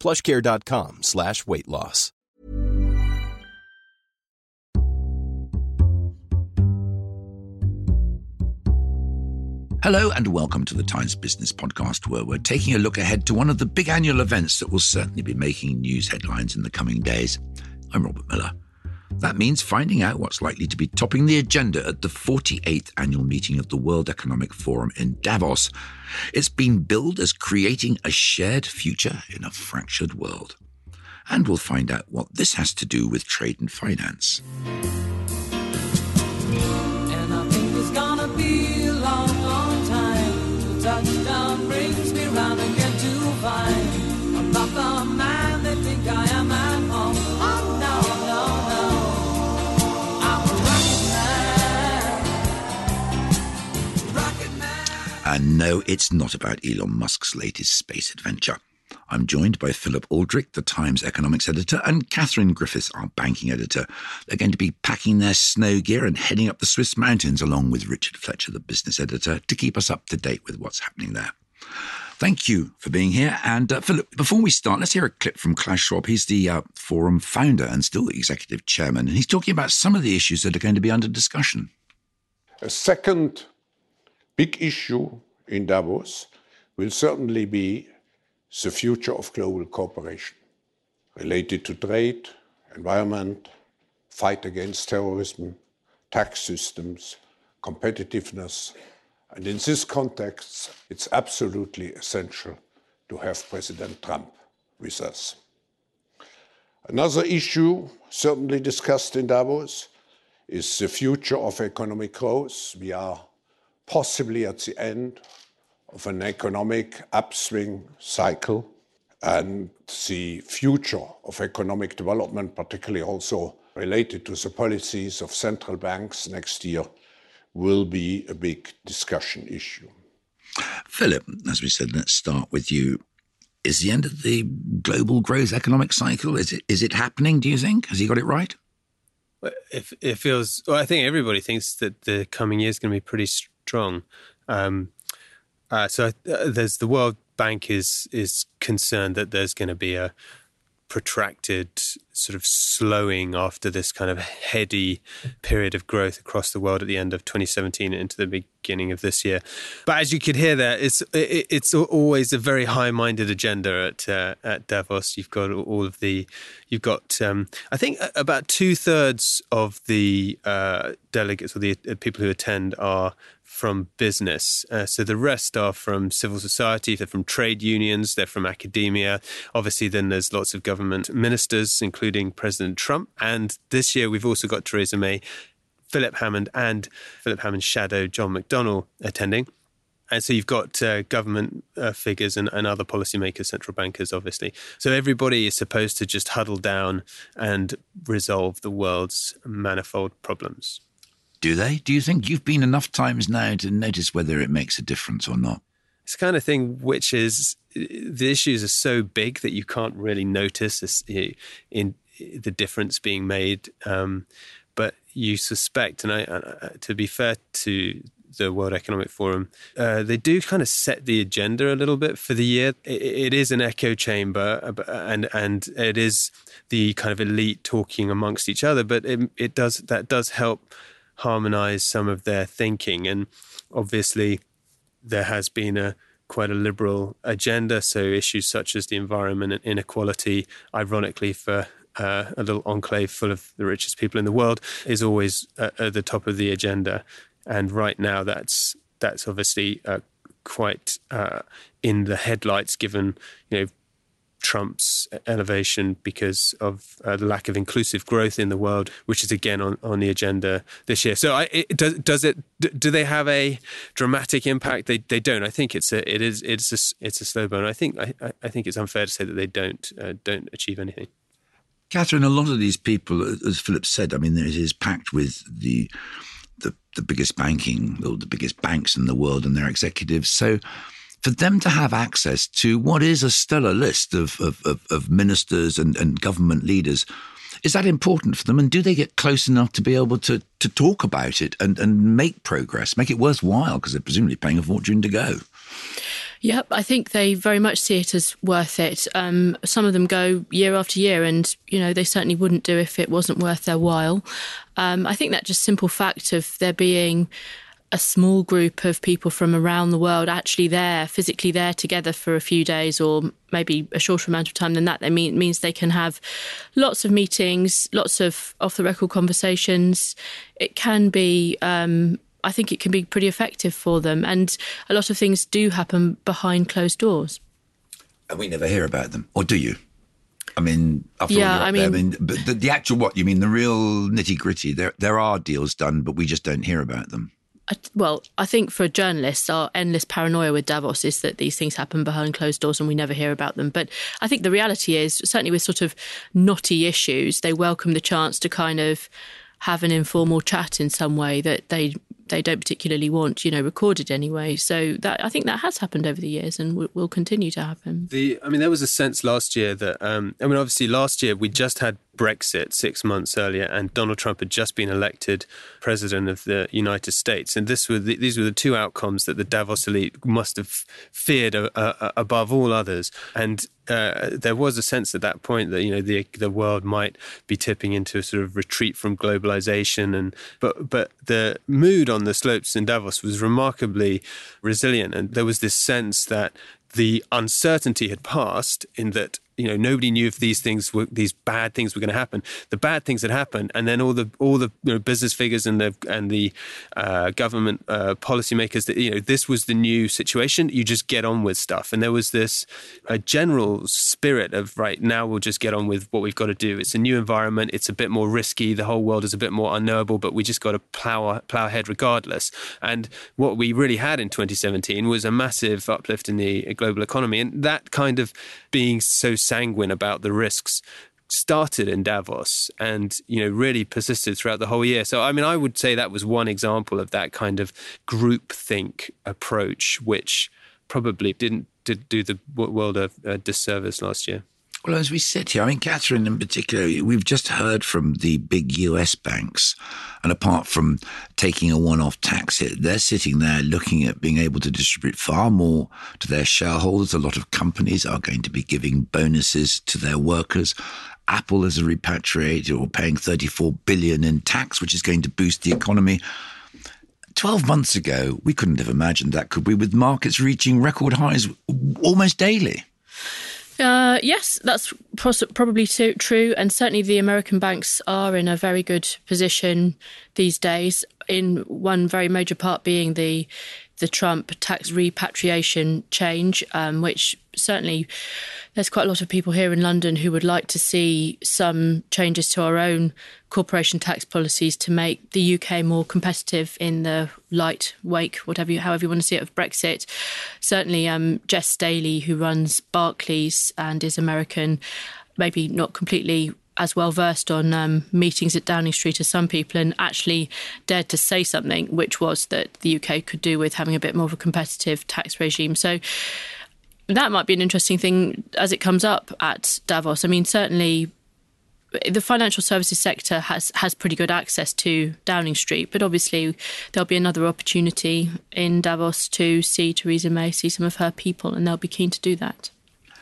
plushcare.com slash weight loss. Hello and welcome to the Times Business Podcast, where we're taking a look ahead to one of the big annual events that will certainly be making news headlines in the coming days. I'm Robert Miller. That means finding out what's likely to be topping the agenda at the 48th annual meeting of the World Economic Forum in Davos. It's been billed as creating a shared future in a fractured world. And we'll find out what this has to do with trade and finance. And no, it's not about Elon Musk's latest space adventure. I'm joined by Philip Aldrick, the Times economics editor, and Catherine Griffiths, our banking editor. They're going to be packing their snow gear and heading up the Swiss mountains along with Richard Fletcher, the business editor, to keep us up to date with what's happening there. Thank you for being here. And uh, Philip, before we start, let's hear a clip from Klaus Schwab. He's the uh, forum founder and still the executive chairman, and he's talking about some of the issues that are going to be under discussion. A second big issue in Davos will certainly be the future of global cooperation related to trade, environment, fight against terrorism, tax systems, competitiveness. And in this context, it's absolutely essential to have President Trump with us. Another issue certainly discussed in Davos is the future of economic growth. We are possibly at the end of an economic upswing cycle and the future of economic development, particularly also related to the policies of central banks next year, will be a big discussion issue. Philip, as we said, let's start with you. Is the end of the global growth economic cycle? Is it is it happening? Do you think? Has he got it right? It, it feels. Well, I think everybody thinks that the coming year is going to be pretty strong. Um, uh, so uh, there's the World Bank is is concerned that there's going to be a protracted sort of slowing after this kind of heady period of growth across the world at the end of 2017 into the beginning of this year. But as you could hear there, it's it, it's always a very high-minded agenda at uh, at Davos. You've got all of the, you've got um, I think about two thirds of the uh, delegates or the uh, people who attend are from business. Uh, so the rest are from civil society, they're from trade unions, they're from academia. Obviously, then there's lots of government ministers, including President Trump. And this year, we've also got Theresa May, Philip Hammond, and Philip Hammond's shadow, John McDonnell, attending. And so you've got uh, government uh, figures and, and other policymakers, central bankers, obviously. So everybody is supposed to just huddle down and resolve the world's manifold problems. Do they? Do you think you've been enough times now to notice whether it makes a difference or not? It's the kind of thing which is the issues are so big that you can't really notice this, in the difference being made. Um, but you suspect, and I, uh, to be fair to the World Economic Forum, uh, they do kind of set the agenda a little bit for the year. It, it is an echo chamber, and and it is the kind of elite talking amongst each other. But it, it does that does help harmonize some of their thinking. And obviously, there has been a quite a liberal agenda. So issues such as the environment and inequality, ironically for uh, a little enclave full of the richest people in the world, is always at, at the top of the agenda. And right now, that's that's obviously uh, quite uh, in the headlights, given you know Trump's elevation because of uh, the lack of inclusive growth in the world, which is again on, on the agenda this year. So, I, it, does does it do they have a dramatic impact? They they don't. I think it's a it is it's a it's a slow burn. I think I, I think it's unfair to say that they don't uh, don't achieve anything. Catherine, a lot of these people, as Philip said, I mean, it is packed with the the, the biggest banking, or the biggest banks in the world, and their executives. So for them to have access to what is a stellar list of, of, of, of ministers and, and government leaders, is that important for them? And do they get close enough to be able to, to talk about it and, and make progress, make it worthwhile? Because they're presumably paying a fortune to go. Yep, I think they very much see it as worth it. Um, some of them go year after year, and you know they certainly wouldn't do if it wasn't worth their while. Um, I think that just simple fact of there being a small group of people from around the world actually there, physically there together for a few days or maybe a shorter amount of time than that, that mean means they can have lots of meetings, lots of off the record conversations. It can be um, I think it can be pretty effective for them. And a lot of things do happen behind closed doors. And we never hear about them, or do you? I mean, yeah, I mean, there, I mean, but the, the, actual what you mean, the real nitty gritty. There, there are deals done, but we just don't hear about them well, I think for journalists, our endless paranoia with Davos is that these things happen behind closed doors and we never hear about them. But I think the reality is, certainly with sort of knotty issues, they welcome the chance to kind of have an informal chat in some way that they they don't particularly want, you know, recorded anyway. So that I think that has happened over the years and will, will continue to happen. The I mean, there was a sense last year that um, I mean, obviously last year we just had Brexit six months earlier, and Donald Trump had just been elected president of the United States. And this were the, these were the two outcomes that the Davos elite must have feared uh, uh, above all others. And uh, there was a sense at that point that you know the the world might be tipping into a sort of retreat from globalization, and but but the mood on the slopes in Davos was remarkably resilient, and there was this sense that the uncertainty had passed in that you know nobody knew if these things were these bad things were going to happen. The bad things had happened and then all the all the you know, business figures and the and the uh, government uh, policymakers that you know this was the new situation you just get on with stuff. And there was this a general spirit of right now we'll just get on with what we've got to do. It's a new environment it's a bit more risky the whole world is a bit more unknowable but we just got to plow plow ahead regardless. And what we really had in 2017 was a massive uplift in the global economy. And that kind of being so sanguine about the risks started in Davos and you know really persisted throughout the whole year. So I mean I would say that was one example of that kind of group think approach which probably didn't did do the world a, a disservice last year. Well, as we sit here, I mean, Catherine in particular, we've just heard from the big US banks. And apart from taking a one off tax hit, they're sitting there looking at being able to distribute far more to their shareholders. A lot of companies are going to be giving bonuses to their workers. Apple is a repatriator or paying 34 billion in tax, which is going to boost the economy. 12 months ago, we couldn't have imagined that, could we, with markets reaching record highs almost daily? Uh, yes, that's probably true. And certainly the American banks are in a very good position these days, in one very major part being the the Trump tax repatriation change, um, which certainly there's quite a lot of people here in London who would like to see some changes to our own corporation tax policies to make the UK more competitive in the light wake, whatever you, however you want to see it, of Brexit. Certainly, um, Jes Staley, who runs Barclays and is American, maybe not completely as well versed on um, meetings at Downing Street as some people and actually dared to say something, which was that the UK could do with having a bit more of a competitive tax regime. So that might be an interesting thing as it comes up at Davos. I mean, certainly the financial services sector has has pretty good access to Downing Street, but obviously there'll be another opportunity in Davos to see Theresa May, see some of her people, and they'll be keen to do that.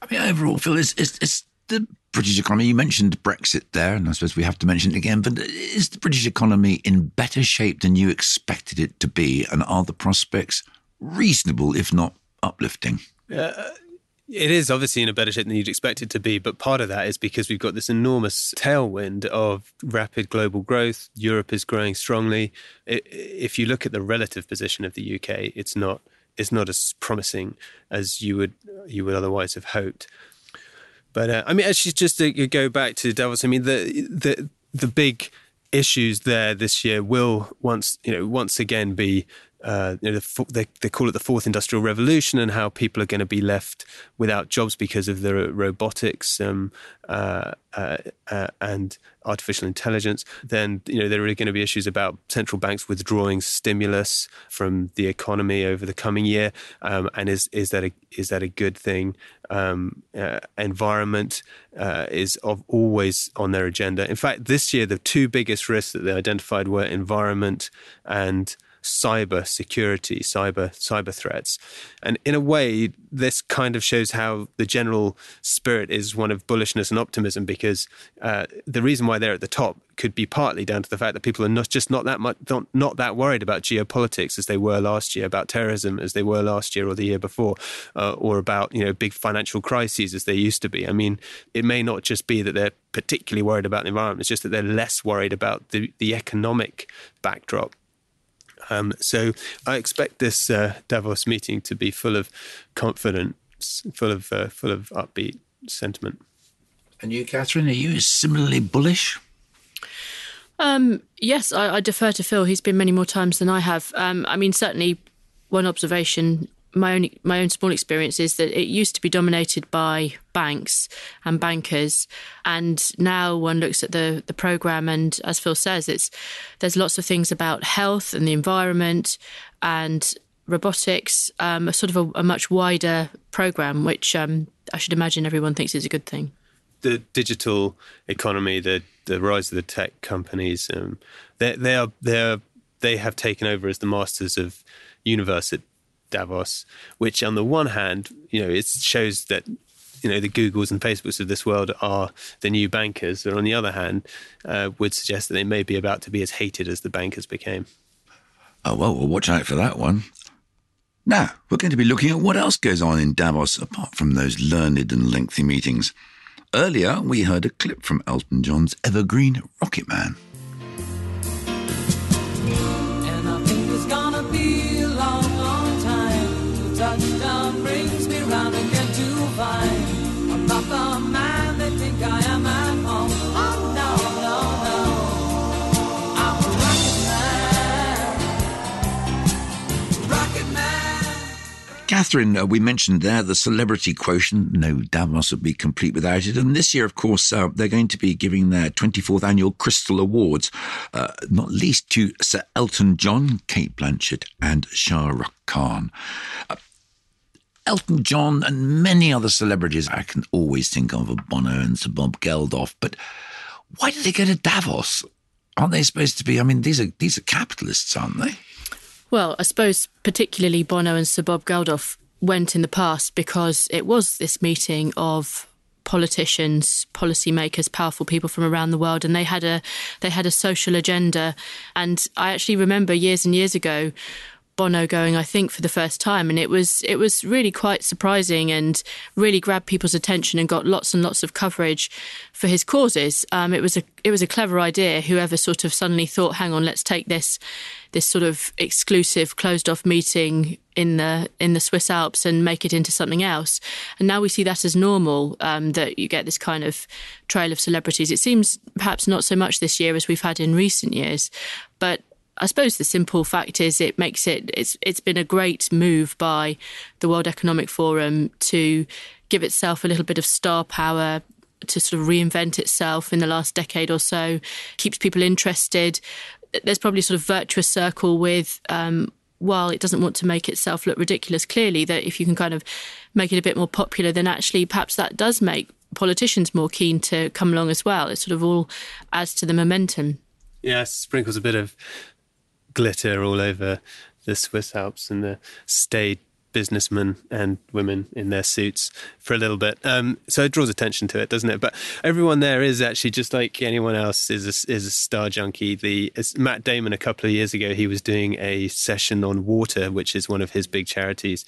I mean, overall, Phil, it's, is, is the British economy, you mentioned Brexit there, and I suppose we have to mention it again, but is the British economy in better shape than you expected it to be? And are the prospects reasonable, if not uplifting? Uh, It is obviously in a better shape than you'd expect it to be, but part of that is because we've got this enormous tailwind of rapid global growth. Europe is growing strongly. If you look at the relative position of the UK, it's not it's not as promising as you would you would otherwise have hoped. But uh, I mean, actually, just to go back to Davos, I mean the the the big issues there this year will once you know once again be uh, you know, the, they, they call it the fourth industrial revolution and how people are going to be left without jobs because of the robotics um, uh, uh, uh, and artificial intelligence. Then you know there are going to be issues about central banks withdrawing stimulus from the economy over the coming year, um, and is is that a is that a good thing? Um, uh, environment uh, is of, always on their agenda. In fact, this year the two biggest risks that they identified were environment and cyber security, cyber cyber threats. And in a way, this kind of shows how the general spirit is one of bullishness and optimism, because uh, the reason why they're at the top could be partly down to the fact that people are not just not that much not, not that worried about geopolitics as they were last year, about terrorism as they were last year or the year before, uh, or about you know big financial crises as they used to be. I mean, it may not just be that they're particularly worried about the environment; it's just that they're less worried about the the economic backdrop. Um, so I expect this uh, Davos meeting to be full of confidence, full of uh, full of upbeat sentiment. And you, Catherine, are you similarly bullish? Um, yes, I, I, defer to Phil. He's been many more times than I have. Um, I mean, certainly one observation my own my own small experience is that it used to be dominated by banks and bankers, and now one looks at the the program, and as Phil says, it's there's lots of things about health and the environment and robotics, um, a sort of a, a, much wider program, which um, I should imagine everyone thinks is a good thing. The digital economy, the the rise of the tech companies, um, they they are they are they have taken over as the masters of universe Davos, which on the one hand, you know, it shows that you know the Googles and Facebooks of this world are the new bankers, but on the other hand, uh, would suggest that they may be about to be as hated as the bankers became. Oh well, we'll watch out for that one. Now we're going to be looking at what else goes on in Davos apart from those learned and lengthy meetings. Earlier, we heard a clip from Elton John's evergreen Rocket Man. Catherine, uh, we mentioned there the celebrity quotient. No Davos would be complete without it. And this year, of course, uh, they're going to be giving their 24th annual Crystal Awards, uh, not least to Sir Elton John, Cate Blanchett, and Shah Rukh Khan. Elton John and many other celebrities I can always think of, Bono and Sir Bob Geldof. But why did they go to Davos? Aren't they supposed to be? I mean, these are these are capitalists, aren't they? Well, I suppose particularly Bono and Sir Bob Geldof went in the past because it was this meeting of politicians, policymakers, powerful people from around the world, and they had a they had a social agenda. And I actually remember years and years ago Bono going, I think, for the first time, and it was it was really quite surprising and really grabbed people's attention and got lots and lots of coverage for his causes. Um, it was a it was a clever idea. Whoever sort of suddenly thought, hang on, let's take this this sort of exclusive closed off meeting in the in the Swiss Alps and make it into something else. And now we see that as normal. Um, that you get this kind of trail of celebrities. It seems perhaps not so much this year as we've had in recent years, but I suppose the simple fact is it makes it it's it's been a great move by the World Economic Forum to give itself a little bit of star power to sort of reinvent itself in the last decade or so keeps people interested. There's probably sort of virtuous circle with um, while it doesn't want to make itself look ridiculous clearly that if you can kind of make it a bit more popular then actually perhaps that does make politicians more keen to come along as well. It's sort of all adds to the momentum. Yeah sprinkles a bit of glitter all over the Swiss Alps and the staid businessmen and women in their suits for a little bit. Um, so it draws attention to it, doesn't it? But everyone there is actually just like anyone else is a, is a star junkie. The Matt Damon a couple of years ago, he was doing a session on water, which is one of his big charities.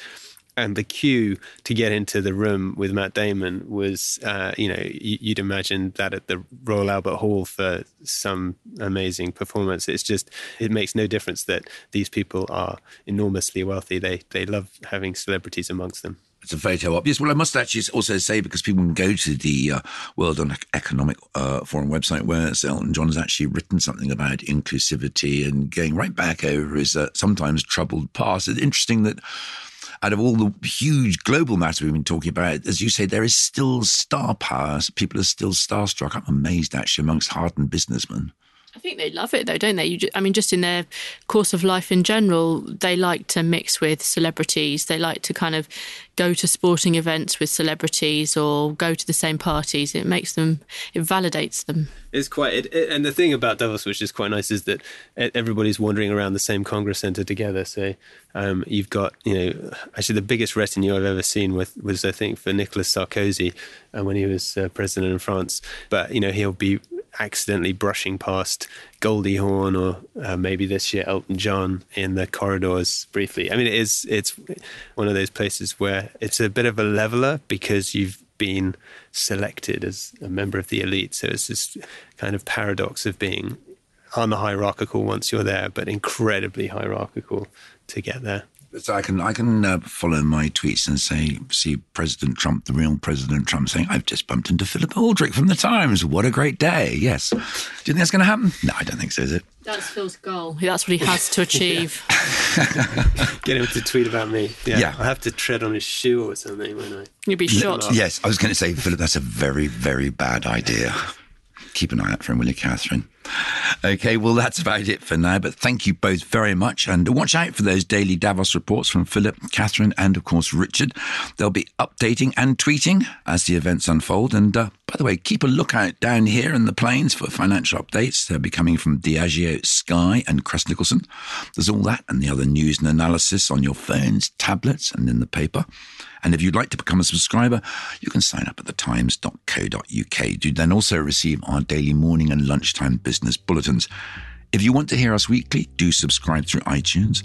And the queue to get into the room with Matt Damon was, uh, you know, you'd imagine that at the Royal Albert Hall for some amazing performance. It's just, it makes no difference that these people are enormously wealthy. They they love having celebrities amongst them. It's a photo op. Yes, well, I must actually also say because people can go to the uh, World Economic uh, Forum website where Elton John has actually written something about inclusivity and going right back over his uh, sometimes troubled past. It's interesting that out of all the huge global matters we've been talking about, as you say, there is still star power. People are still starstruck. I'm amazed actually amongst hardened businessmen. Think they love it though, don't they? Just, I mean, just in their course of life in general, they like to mix with celebrities. They like to kind of go to sporting events with celebrities or go to the same parties. It makes them, it validates them. It's quite, it, it, and the thing about Davos, which is quite nice, is that everybody's wandering around the same Congress Center together. So um, you've got, you know, actually the biggest retinue I've ever seen with, was, I think, for Nicolas Sarkozy uh, when he was uh, president in France. But, you know, he'll be accidentally brushing past Goldie Hawn or uh, maybe this year Elton John in the corridors briefly. I mean, it is it's one of those places where it's a bit of a leveler because you've been selected as a member of the elite. So it's this kind of paradox of being on the hierarchical once you're there, but incredibly hierarchical to get there. So I can I can uh, follow my tweets and say, see President Trump, the real President Trump, saying, "I've just bumped into Philip Aldrick from the Times. What a great day!" Yes. Do you think that's going to happen? No, I don't think so. Is it? That's Phil's goal. That's what he has to achieve. Get him to tweet about me. Yeah, yeah. I have to tread on his shoe or something when I. You'd be shot. Yes, I was going to say, Philip, that's a very very bad idea. Keep an eye out for him, will you, Catherine? Okay, well, that's about it for now. But thank you both very much. And watch out for those daily Davos reports from Philip, Catherine, and of course, Richard. They'll be updating and tweeting as the events unfold. And uh, by the way, keep a lookout down here in the plains for financial updates. They'll be coming from Diageo, Sky, and Crest Nicholson. There's all that and the other news and analysis on your phones, tablets, and in the paper. And if you'd like to become a subscriber, you can sign up at thetimes.co.uk. You then also receive our daily morning and lunchtime business bulletins. If you want to hear us weekly, do subscribe through iTunes.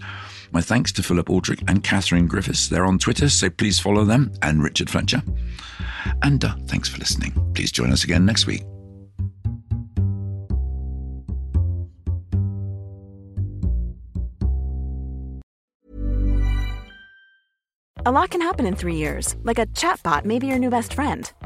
My thanks to Philip Aldrick and Catherine Griffiths. They're on Twitter, so please follow them, and Richard Fletcher. And uh, thanks for listening. Please join us again next week. A lot can happen in three years, like a chatbot may be your new best friend.